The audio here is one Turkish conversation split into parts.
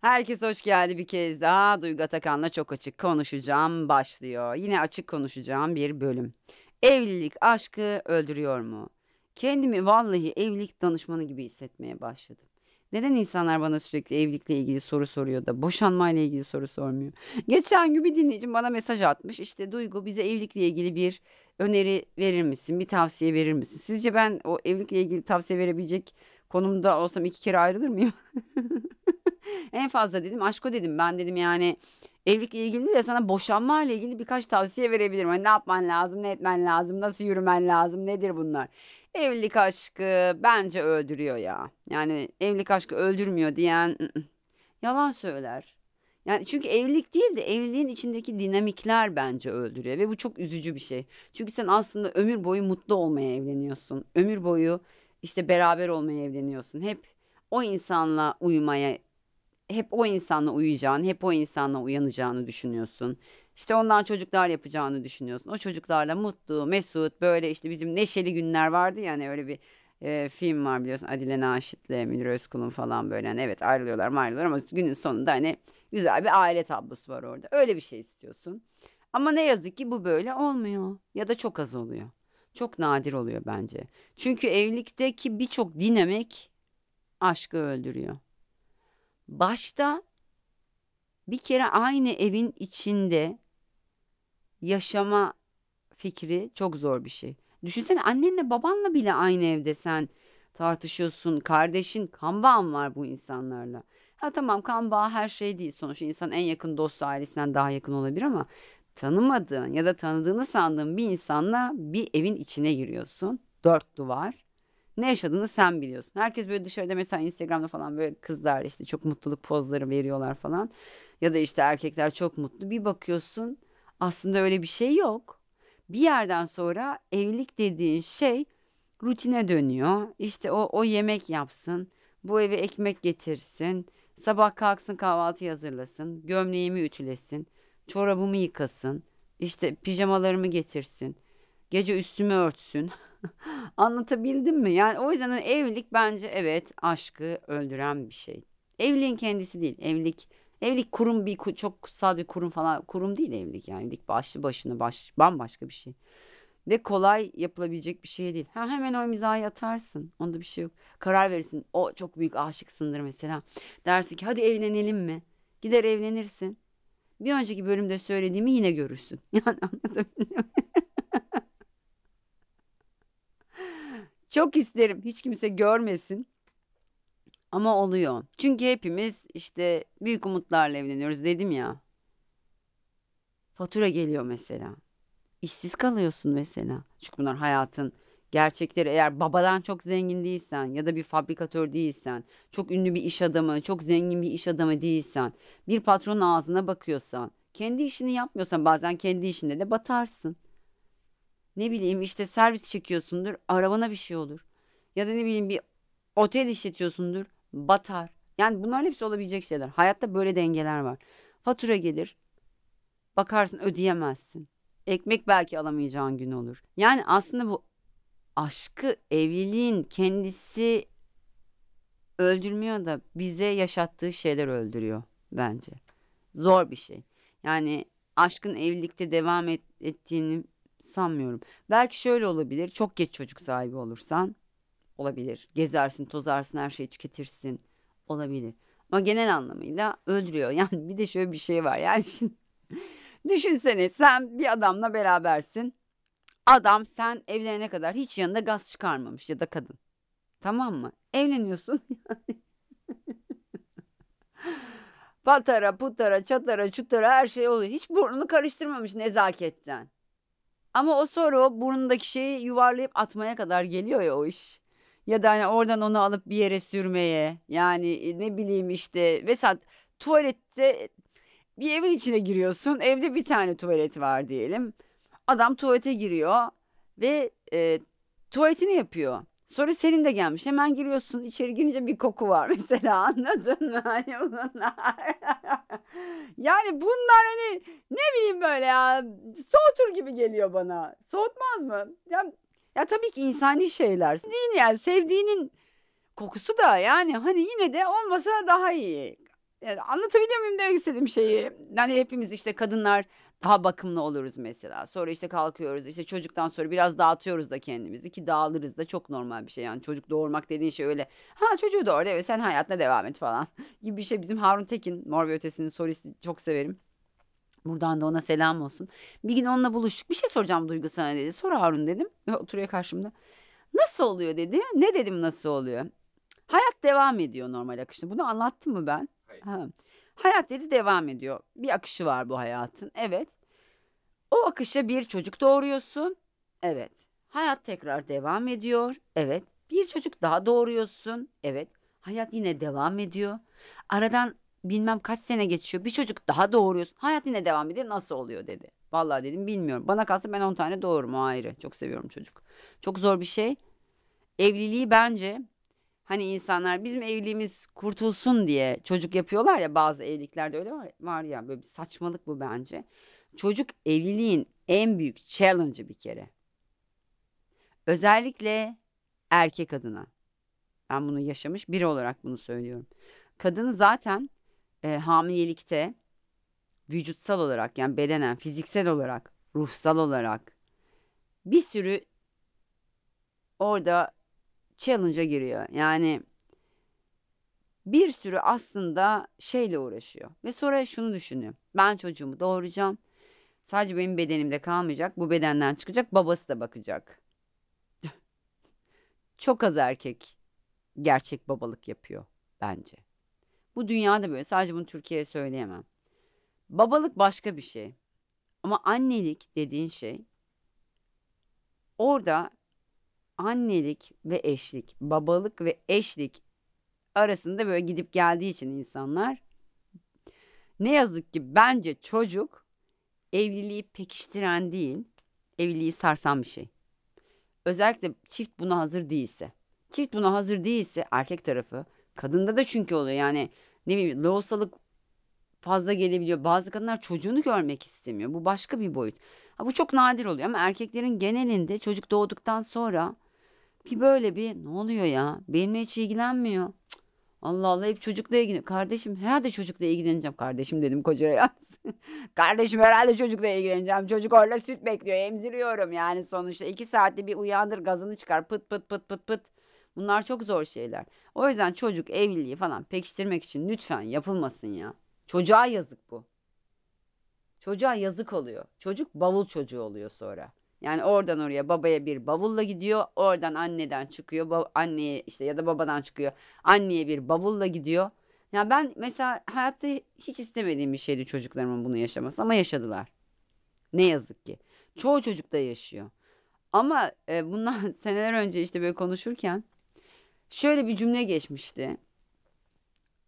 Herkes hoş geldi bir kez daha. Duygu Atakan'la çok açık konuşacağım başlıyor. Yine açık konuşacağım bir bölüm. Evlilik aşkı öldürüyor mu? Kendimi vallahi evlilik danışmanı gibi hissetmeye başladım. Neden insanlar bana sürekli evlilikle ilgili soru soruyor da boşanmayla ilgili soru sormuyor? Geçen gün bir dinleyicim bana mesaj atmış. İşte Duygu bize evlilikle ilgili bir öneri verir misin? Bir tavsiye verir misin? Sizce ben o evlilikle ilgili tavsiye verebilecek konumda olsam iki kere ayrılır mıyım? En fazla dedim aşko dedim. Ben dedim yani evlilikle ilgili de sana boşanma ile ilgili birkaç tavsiye verebilirim. Hani ne yapman lazım, ne etmen lazım, nasıl yürümen lazım, nedir bunlar? Evlilik aşkı bence öldürüyor ya. Yani evlilik aşkı öldürmüyor diyen ı ı, yalan söyler. Yani çünkü evlilik değil de evliliğin içindeki dinamikler bence öldürüyor ve bu çok üzücü bir şey. Çünkü sen aslında ömür boyu mutlu olmaya evleniyorsun. Ömür boyu işte beraber olmaya evleniyorsun. Hep o insanla uyumaya hep o insanla uyuyacağını, hep o insanla uyanacağını düşünüyorsun. İşte ondan çocuklar yapacağını düşünüyorsun. O çocuklarla mutlu, mesut, böyle işte bizim neşeli günler vardı ya hani öyle bir e, film var biliyorsun Adile Naşit'le Münir Özkul'un falan böyle hani evet ayrılıyorlar ayrılıyorlar ama günün sonunda hani güzel bir aile tablosu var orada. Öyle bir şey istiyorsun. Ama ne yazık ki bu böyle olmuyor ya da çok az oluyor. Çok nadir oluyor bence. Çünkü evlilikteki birçok dinamik aşkı öldürüyor. Başta bir kere aynı evin içinde yaşama fikri çok zor bir şey. Düşünsene annenle babanla bile aynı evde sen tartışıyorsun. Kardeşin kan bağın var bu insanlarla. Ha tamam kan bağı her şey değil. Sonuçta insan en yakın dostu ailesinden daha yakın olabilir ama tanımadığın ya da tanıdığını sandığın bir insanla bir evin içine giriyorsun. Dört duvar. Ne yaşadığını sen biliyorsun. Herkes böyle dışarıda mesela Instagram'da falan böyle kızlar işte çok mutluluk pozları veriyorlar falan. Ya da işte erkekler çok mutlu. Bir bakıyorsun aslında öyle bir şey yok. Bir yerden sonra evlilik dediğin şey rutine dönüyor. İşte o, o yemek yapsın, bu eve ekmek getirsin, sabah kalksın kahvaltı hazırlasın, gömleğimi ütülesin, çorabımı yıkasın, işte pijamalarımı getirsin, gece üstümü örtsün. Anlatabildim mi? Yani o yüzden hani evlilik bence evet aşkı öldüren bir şey. Evliliğin kendisi değil. Evlilik evlilik kurum bir çok kutsal bir kurum falan kurum değil evlilik yani. Evlilik başlı başına baş bambaşka bir şey. Ve kolay yapılabilecek bir şey değil. Ha, hemen o imzayı atarsın. Onda bir şey yok. Karar verirsin. O çok büyük aşıksındır mesela. Dersin ki hadi evlenelim mi? Gider evlenirsin. Bir önceki bölümde söylediğimi yine görürsün. Yani anlatabildim mi? Çok isterim hiç kimse görmesin. Ama oluyor. Çünkü hepimiz işte büyük umutlarla evleniyoruz dedim ya. Fatura geliyor mesela. İşsiz kalıyorsun mesela. Çünkü bunlar hayatın gerçekleri. Eğer babadan çok zengin değilsen ya da bir fabrikatör değilsen, çok ünlü bir iş adamı, çok zengin bir iş adamı değilsen, bir patronun ağzına bakıyorsan, kendi işini yapmıyorsan bazen kendi işinde de batarsın. Ne bileyim işte servis çekiyorsundur, arabana bir şey olur. Ya da ne bileyim bir otel işletiyorsundur, batar. Yani bunların hepsi olabilecek şeyler. Hayatta böyle dengeler var. Fatura gelir, bakarsın ödeyemezsin. Ekmek belki alamayacağın gün olur. Yani aslında bu aşkı, evliliğin kendisi öldürmüyor da bize yaşattığı şeyler öldürüyor bence. Zor bir şey. Yani aşkın evlilikte devam et, ettiğini sanmıyorum. Belki şöyle olabilir. Çok geç çocuk sahibi olursan olabilir. Gezersin, tozarsın, her şeyi tüketirsin. Olabilir. Ama genel anlamıyla öldürüyor. Yani bir de şöyle bir şey var. Yani şimdi düşünsene sen bir adamla berabersin. Adam sen evlenene kadar hiç yanında gaz çıkarmamış ya da kadın. Tamam mı? Evleniyorsun. Patara, putara, çatara, çutara her şey oluyor. Hiç burnunu karıştırmamış nezaketten. Ama o sonra o burnundaki şeyi yuvarlayıp atmaya kadar geliyor ya o iş. Ya da hani oradan onu alıp bir yere sürmeye. Yani e, ne bileyim işte. Mesela tuvalette bir evin içine giriyorsun. Evde bir tane tuvalet var diyelim. Adam tuvalete giriyor ve e, tuvaletini yapıyor. Sonra senin de gelmiş. Hemen giriyorsun. içeri girince bir koku var mesela. Anladın mı? Hani yani bunlar hani ne bileyim böyle ya. Soğutur gibi geliyor bana. Soğutmaz mı? Ya, ya tabii ki insani şeyler. Sevdiğin yani sevdiğinin kokusu da yani hani yine de olmasa daha iyi. Yani anlatabiliyor muyum demek istediğim şeyi? Yani hepimiz işte kadınlar daha bakımlı oluruz mesela. Sonra işte kalkıyoruz işte çocuktan sonra biraz dağıtıyoruz da kendimizi ki dağılırız da çok normal bir şey. Yani çocuk doğurmak dediğin şey öyle. Ha çocuğu doğurdu evet sen hayatına devam et falan gibi bir şey. Bizim Harun Tekin Mor ve Ötesi'nin solisti çok severim. Buradan da ona selam olsun. Bir gün onunla buluştuk. Bir şey soracağım Duygu sana dedi. Sor Harun dedim. Oturuyor karşımda. Nasıl oluyor dedi. Ne dedim nasıl oluyor? Hayat devam ediyor normal akışta. Bunu anlattım mı ben? Hayır. Ha. Hayat dedi devam ediyor. Bir akışı var bu hayatın. Evet. O akışa bir çocuk doğuruyorsun. Evet. Hayat tekrar devam ediyor. Evet. Bir çocuk daha doğuruyorsun. Evet. Hayat yine devam ediyor. Aradan bilmem kaç sene geçiyor. Bir çocuk daha doğuruyorsun. Hayat yine devam ediyor. Nasıl oluyor dedi. Vallahi dedim bilmiyorum. Bana kalsa ben 10 tane doğururum o ayrı. Çok seviyorum çocuk. Çok zor bir şey. Evliliği bence hani insanlar bizim evliliğimiz kurtulsun diye çocuk yapıyorlar ya bazı evliliklerde öyle var, var ya böyle bir saçmalık bu bence. Çocuk evliliğin en büyük challenge'ı bir kere. Özellikle erkek adına. Ben bunu yaşamış biri olarak bunu söylüyorum. Kadını zaten e, hamilelikte vücutsal olarak yani bedenen, fiziksel olarak, ruhsal olarak bir sürü orada challenge'a giriyor. Yani bir sürü aslında şeyle uğraşıyor. Ve sonra şunu düşünüyor. Ben çocuğumu doğuracağım. Sadece benim bedenimde kalmayacak. Bu bedenden çıkacak. Babası da bakacak. Çok az erkek gerçek babalık yapıyor bence. Bu dünyada böyle. Sadece bunu Türkiye'ye söyleyemem. Babalık başka bir şey. Ama annelik dediğin şey orada annelik ve eşlik, babalık ve eşlik arasında böyle gidip geldiği için insanlar ne yazık ki bence çocuk evliliği pekiştiren değil, evliliği sarsan bir şey. Özellikle çift buna hazır değilse. Çift buna hazır değilse erkek tarafı, kadında da çünkü oluyor yani ne bileyim lohusalık fazla gelebiliyor. Bazı kadınlar çocuğunu görmek istemiyor. Bu başka bir boyut. Ha, bu çok nadir oluyor ama erkeklerin genelinde çocuk doğduktan sonra bir böyle bir ne oluyor ya? Benimle hiç ilgilenmiyor. Allah Allah hep çocukla ilgileniyor. Kardeşim herhalde çocukla ilgileneceğim. Kardeşim dedim kocaya yalnız. Kardeşim herhalde çocukla ilgileneceğim. Çocuk orada süt bekliyor. Emziriyorum yani sonuçta. iki saatte bir uyandır gazını çıkar. Pıt pıt pıt pıt pıt. Bunlar çok zor şeyler. O yüzden çocuk evliliği falan pekiştirmek için lütfen yapılmasın ya. Çocuğa yazık bu. Çocuğa yazık oluyor. Çocuk bavul çocuğu oluyor sonra. Yani oradan oraya babaya bir bavulla gidiyor. Oradan anneden çıkıyor. ba- anneye işte ya da babadan çıkıyor. Anneye bir bavulla gidiyor. Ya ben mesela hayatta hiç istemediğim bir şeydi çocuklarımın bunu yaşaması ama yaşadılar. Ne yazık ki. Çoğu çocuk da yaşıyor. Ama e, bundan seneler önce işte böyle konuşurken şöyle bir cümle geçmişti.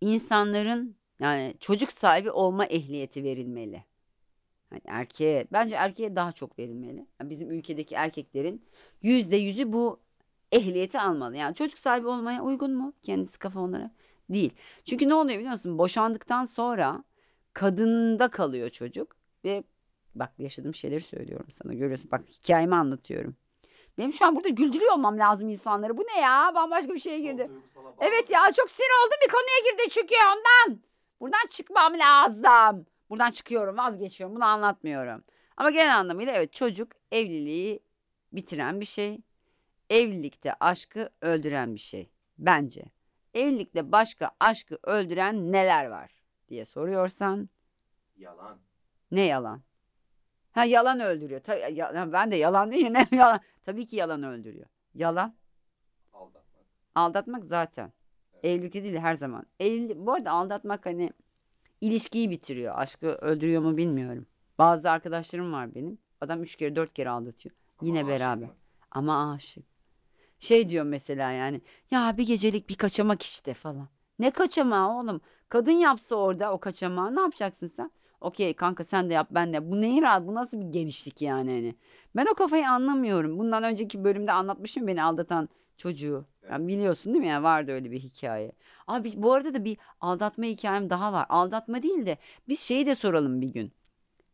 İnsanların yani çocuk sahibi olma ehliyeti verilmeli. Hani erkeğe, bence erkeğe daha çok verilmeli. Yani bizim ülkedeki erkeklerin yüzde yüzü bu ehliyeti almalı. Yani çocuk sahibi olmaya uygun mu kendisi kafa olarak? Değil. Çünkü ne oluyor biliyor musun? Boşandıktan sonra kadında kalıyor çocuk ve bak yaşadığım şeyleri söylüyorum sana görüyorsun. Bak hikayemi anlatıyorum. Benim şu an burada güldürüyor olmam lazım insanları. Bu ne ya? Bambaşka bir şeye girdi. Evet ya çok sinir oldum bir konuya girdi çünkü ondan. Buradan çıkmam lazım. Buradan çıkıyorum vazgeçiyorum bunu anlatmıyorum. Ama genel anlamıyla evet çocuk evliliği bitiren bir şey. Evlilikte aşkı öldüren bir şey. Bence. Evlilikte başka aşkı öldüren neler var diye soruyorsan Yalan. ne yalan? Ha yalan öldürüyor. Tabii, ya- ben de yalan değil ne yalan. Tabii ki yalan öldürüyor. Yalan Aldatmak. Aldatmak zaten. Evet. Evlilikte değil her zaman. Evli, bu arada aldatmak hani ilişkiyi bitiriyor. Aşkı öldürüyor mu bilmiyorum. Bazı arkadaşlarım var benim. Adam üç kere dört kere aldatıyor. Ama Yine beraber. mı? Ama aşık. Şey diyor mesela yani. Ya bir gecelik bir kaçamak işte falan. Ne kaçamağı oğlum? Kadın yapsa orada o kaçamağı ne yapacaksın sen? Okey kanka sen de yap ben de. Bu neyin rahat? Bu nasıl bir genişlik yani hani? Ben o kafayı anlamıyorum. Bundan önceki bölümde anlatmışım beni aldatan çocuğu. Yani biliyorsun değil mi? Yani vardı öyle bir hikaye. Abi bu arada da bir aldatma hikayem daha var. Aldatma değil de biz şeyi de soralım bir gün.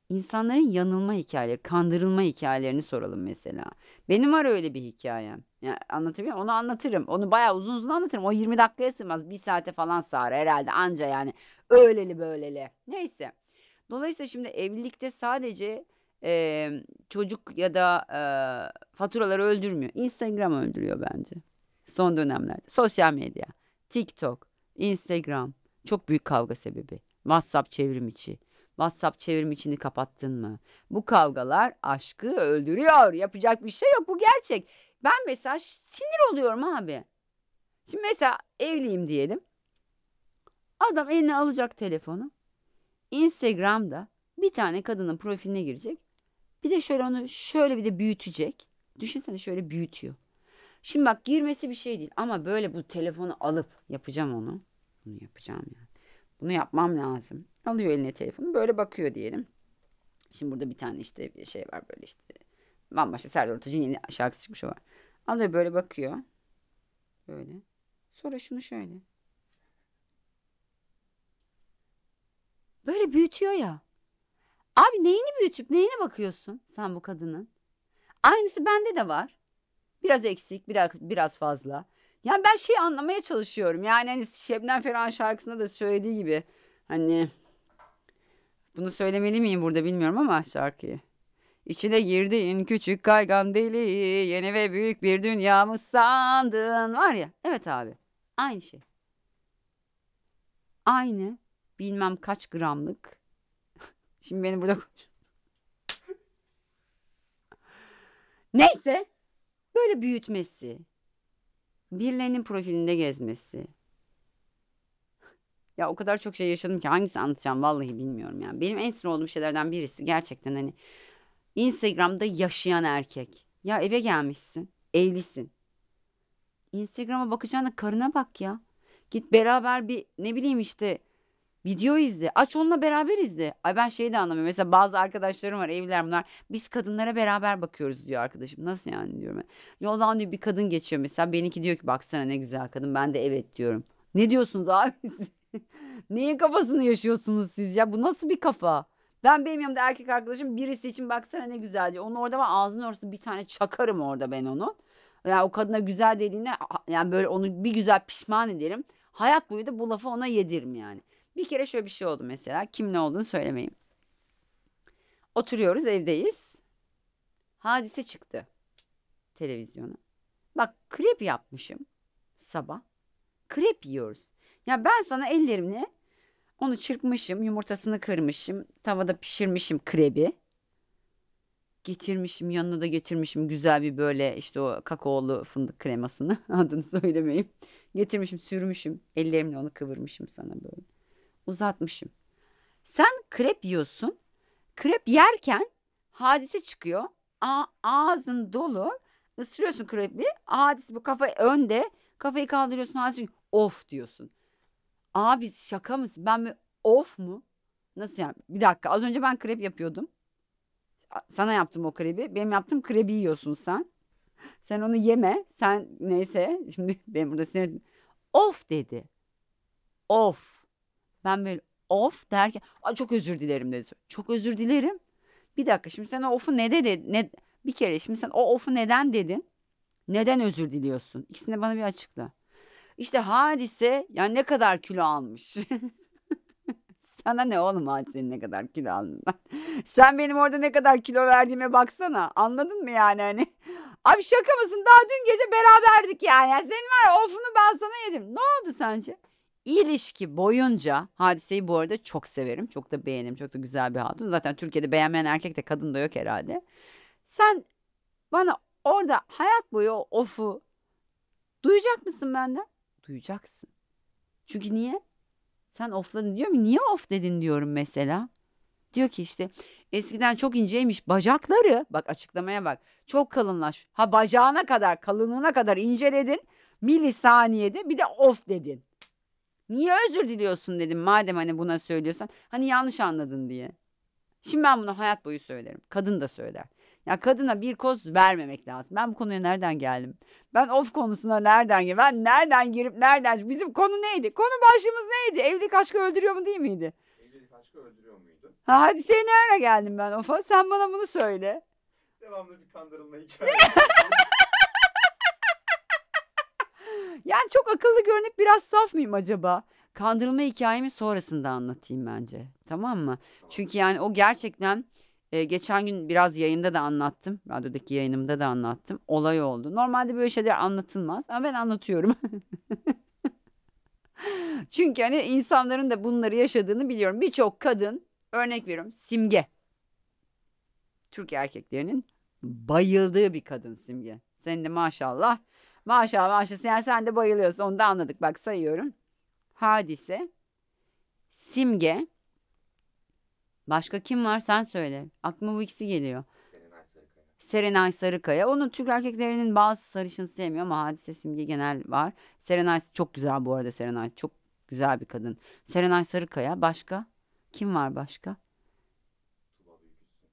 İnsanların yanılma hikayeleri, kandırılma hikayelerini soralım mesela. Benim var öyle bir hikayem. Ya anlatabiliyor muyum? Onu anlatırım. Onu bayağı uzun uzun anlatırım. O 20 dakikaya sığmaz. Bir saate falan sığar herhalde anca yani. Öyleli böyleli. Neyse. Dolayısıyla şimdi evlilikte sadece e, çocuk ya da e, faturaları öldürmüyor. Instagram öldürüyor bence. Son dönemlerde. Sosyal medya, TikTok, Instagram çok büyük kavga sebebi. WhatsApp çevrim içi. WhatsApp çevrim içini kapattın mı? Bu kavgalar aşkı öldürüyor. Yapacak bir şey yok. Bu gerçek. Ben mesela sinir oluyorum abi. Şimdi mesela evliyim diyelim. Adam eline alacak telefonu. Instagram'da bir tane kadının profiline girecek. Bir de şöyle onu şöyle bir de büyütecek. Düşünsene şöyle büyütüyor. Şimdi bak girmesi bir şey değil ama böyle bu telefonu alıp yapacağım onu. Bunu yapacağım yani. Bunu yapmam lazım. Alıyor eline telefonu böyle bakıyor diyelim. Şimdi burada bir tane işte bir şey var böyle işte. Bambaşka Serdar Ortaç'ın yeni şarkısı çıkmış o var. Alıyor böyle bakıyor. Böyle. Sonra şunu şöyle. Böyle büyütüyor ya. Abi neyini büyütüp neyine bakıyorsun sen bu kadının? Aynısı bende de var. Biraz eksik, biraz biraz fazla. Yani ben şeyi anlamaya çalışıyorum. Yani hani Şebnem Ferah'ın şarkısında da söylediği gibi hani bunu söylemeli miyim burada bilmiyorum ama şarkıyı. İçine girdiğin küçük kaygan deli, yeni ve büyük bir dünya mı sandın var ya. Evet abi. Aynı şey. Aynı bilmem kaç gramlık. Şimdi beni burada Neyse. Böyle büyütmesi. Birilerinin profilinde gezmesi. Ya o kadar çok şey yaşadım ki hangisi anlatacağım vallahi bilmiyorum yani. Benim en sinir olduğum şeylerden birisi gerçekten hani Instagram'da yaşayan erkek. Ya eve gelmişsin, evlisin. Instagram'a bakacağına karına bak ya. Git beraber bir ne bileyim işte video izle. Aç onunla beraber izle. Ay ben şeyi de anlamıyorum. Mesela bazı arkadaşlarım var evliler bunlar. Biz kadınlara beraber bakıyoruz diyor arkadaşım. Nasıl yani diyorum. ben. Yoldan diyor bir kadın geçiyor mesela. Benimki diyor ki baksana ne güzel kadın. Ben de evet diyorum. Ne diyorsunuz abi siz? Neyin kafasını yaşıyorsunuz siz ya? Bu nasıl bir kafa? Ben benim yanımda erkek arkadaşım birisi için baksana ne güzel diyor. Onun orada var ağzının ortasında bir tane çakarım orada ben onun. Yani o kadına güzel dediğine yani böyle onu bir güzel pişman ederim. Hayat boyu da bu lafı ona yedirim yani. Bir kere şöyle bir şey oldu mesela. Kim ne olduğunu söylemeyeyim. Oturuyoruz evdeyiz. Hadise çıktı televizyona. Bak krep yapmışım sabah. Krep yiyoruz. Ya ben sana ellerimle onu çırpmışım, yumurtasını kırmışım, tavada pişirmişim krebi. Getirmişim, yanına da getirmişim güzel bir böyle işte o kakaolu fındık kremasını adını söylemeyeyim. Getirmişim, sürmüşüm, ellerimle onu kıvırmışım sana böyle. Uzatmışım. Sen krep yiyorsun. Krep yerken hadise çıkıyor. A ağzın dolu. Isırıyorsun krepi. Hadise bu kafa önde. Kafayı kaldırıyorsun. Hadise of diyorsun. Abi şaka mısın? Ben mi of mu? Nasıl yani? Bir dakika. Az önce ben krep yapıyordum. Sana yaptım o krebi. Benim yaptığım krebi yiyorsun sen. Sen onu yeme. Sen neyse. Şimdi ben burada sinir... Of dedi. Of. Ben böyle of derken Ay çok özür dilerim dedi. Çok özür dilerim. Bir dakika şimdi sen o of'u ne dedi? Ne, bir kere şimdi sen o of'u neden dedin? Neden özür diliyorsun? İkisini bana bir açıkla. İşte hadise yani ne kadar kilo almış. Sana ne oğlum hadisenin ne kadar kilo aldığından. Sen benim orada ne kadar kilo verdiğime baksana. Anladın mı yani hani? Abi şaka mısın? Daha dün gece beraberdik yani. yani senin var ya ofunu ben sana yedim. Ne oldu sence? İlişki boyunca hadiseyi bu arada çok severim. Çok da beğenirim. Çok da güzel bir hatun. Zaten Türkiye'de beğenmeyen erkek de kadın da yok herhalde. Sen bana orada hayat boyu ofu duyacak mısın benden? Duyacaksın. Çünkü niye? Sen ofladın diyor mu? Niye of dedin diyorum mesela. Diyor ki işte eskiden çok inceymiş bacakları. Bak açıklamaya bak. Çok kalınlaş. Ha bacağına kadar kalınlığına kadar inceledin. Milisaniyede bir de of dedin. Niye özür diliyorsun dedim madem hani buna söylüyorsan. Hani yanlış anladın diye. Şimdi ben bunu hayat boyu söylerim. Kadın da söyler. Ya kadına bir koz vermemek lazım. Ben bu konuya nereden geldim? Ben of konusuna nereden geldim? Ben nereden girip nereden? Bizim konu neydi? Konu başlığımız neydi? Evlilik aşkı öldürüyor mu değil miydi? Evlilik aşkı öldürüyor muydu? Ha, hadi seni nereye geldim ben Ofa? Sen bana bunu söyle. Devamlı bir kandırılma hikayesi. Yani çok akıllı görünüp biraz saf mıyım acaba? Kandırılma hikayemi sonrasında anlatayım bence. Tamam mı? Çünkü yani o gerçekten e, geçen gün biraz yayında da anlattım. Radyodaki yayınımda da anlattım. Olay oldu. Normalde böyle şeyler anlatılmaz ama ben anlatıyorum. Çünkü hani insanların da bunları yaşadığını biliyorum. Birçok kadın örnek veriyorum Simge. Türk erkeklerinin bayıldığı bir kadın Simge. Senin de maşallah. Maşallah maşallah yani sen de bayılıyorsun onu da anladık. Bak sayıyorum. Hadise, Simge, başka kim var sen söyle. Aklıma bu ikisi geliyor. Serenay Sarıkaya. Onun Türk erkeklerinin bazı sarışın sevmiyor ama Hadise Simge genel var. Serenay çok güzel bu arada Serenay. Çok güzel bir kadın. Serenay Sarıkaya. Başka? Kim var başka? Tuba Büyüküstün.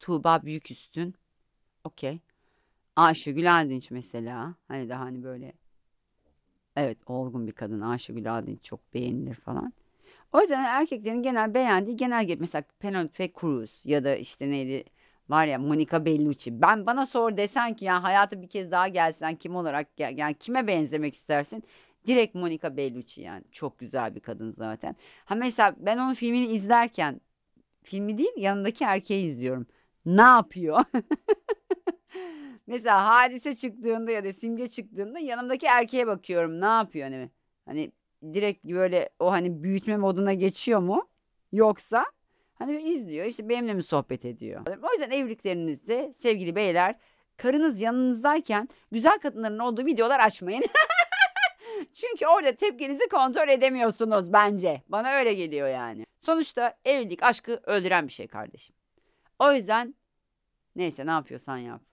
Tuğba Büyüküstün. Okey. Ayşegül Aldinç mesela. Hani daha hani böyle evet olgun bir kadın. Ayşegül Aldinç çok beğenilir falan. O yüzden erkeklerin genel beğendiği genel mesela Penelope Cruz ya da işte neydi var ya Monica Bellucci. Ben bana sor desen ki ya hayata bir kez daha gelsen kim olarak gel, yani kime benzemek istersin? Direkt Monica Bellucci yani. Çok güzel bir kadın zaten. Ha mesela ben onun filmini izlerken filmi değil yanındaki erkeği izliyorum. Ne yapıyor? Mesela hadise çıktığında ya da simge çıktığında yanımdaki erkeğe bakıyorum. Ne yapıyor hani? Hani direkt böyle o hani büyütme moduna geçiyor mu? Yoksa hani izliyor işte benimle mi sohbet ediyor? O yüzden evliliklerinizde sevgili beyler karınız yanınızdayken güzel kadınların olduğu videolar açmayın. Çünkü orada tepkinizi kontrol edemiyorsunuz bence. Bana öyle geliyor yani. Sonuçta evlilik aşkı öldüren bir şey kardeşim. O yüzden neyse ne yapıyorsan yap.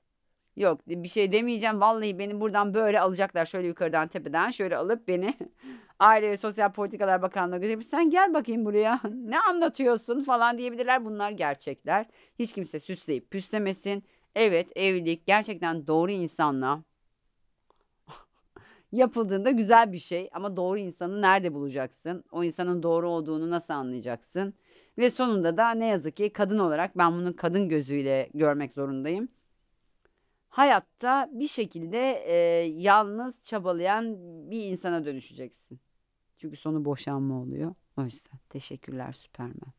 Yok bir şey demeyeceğim. Vallahi beni buradan böyle alacaklar. Şöyle yukarıdan tepeden şöyle alıp beni Aile ve Sosyal Politikalar Bakanlığı'na götürüp sen gel bakayım buraya. ne anlatıyorsun falan diyebilirler. Bunlar gerçekler. Hiç kimse süsleyip püslemesin. Evet evlilik gerçekten doğru insanla yapıldığında güzel bir şey. Ama doğru insanı nerede bulacaksın? O insanın doğru olduğunu nasıl anlayacaksın? Ve sonunda da ne yazık ki kadın olarak ben bunu kadın gözüyle görmek zorundayım hayatta bir şekilde e, yalnız çabalayan bir insana dönüşeceksin. Çünkü sonu boşanma oluyor. O yüzden teşekkürler Süpermen.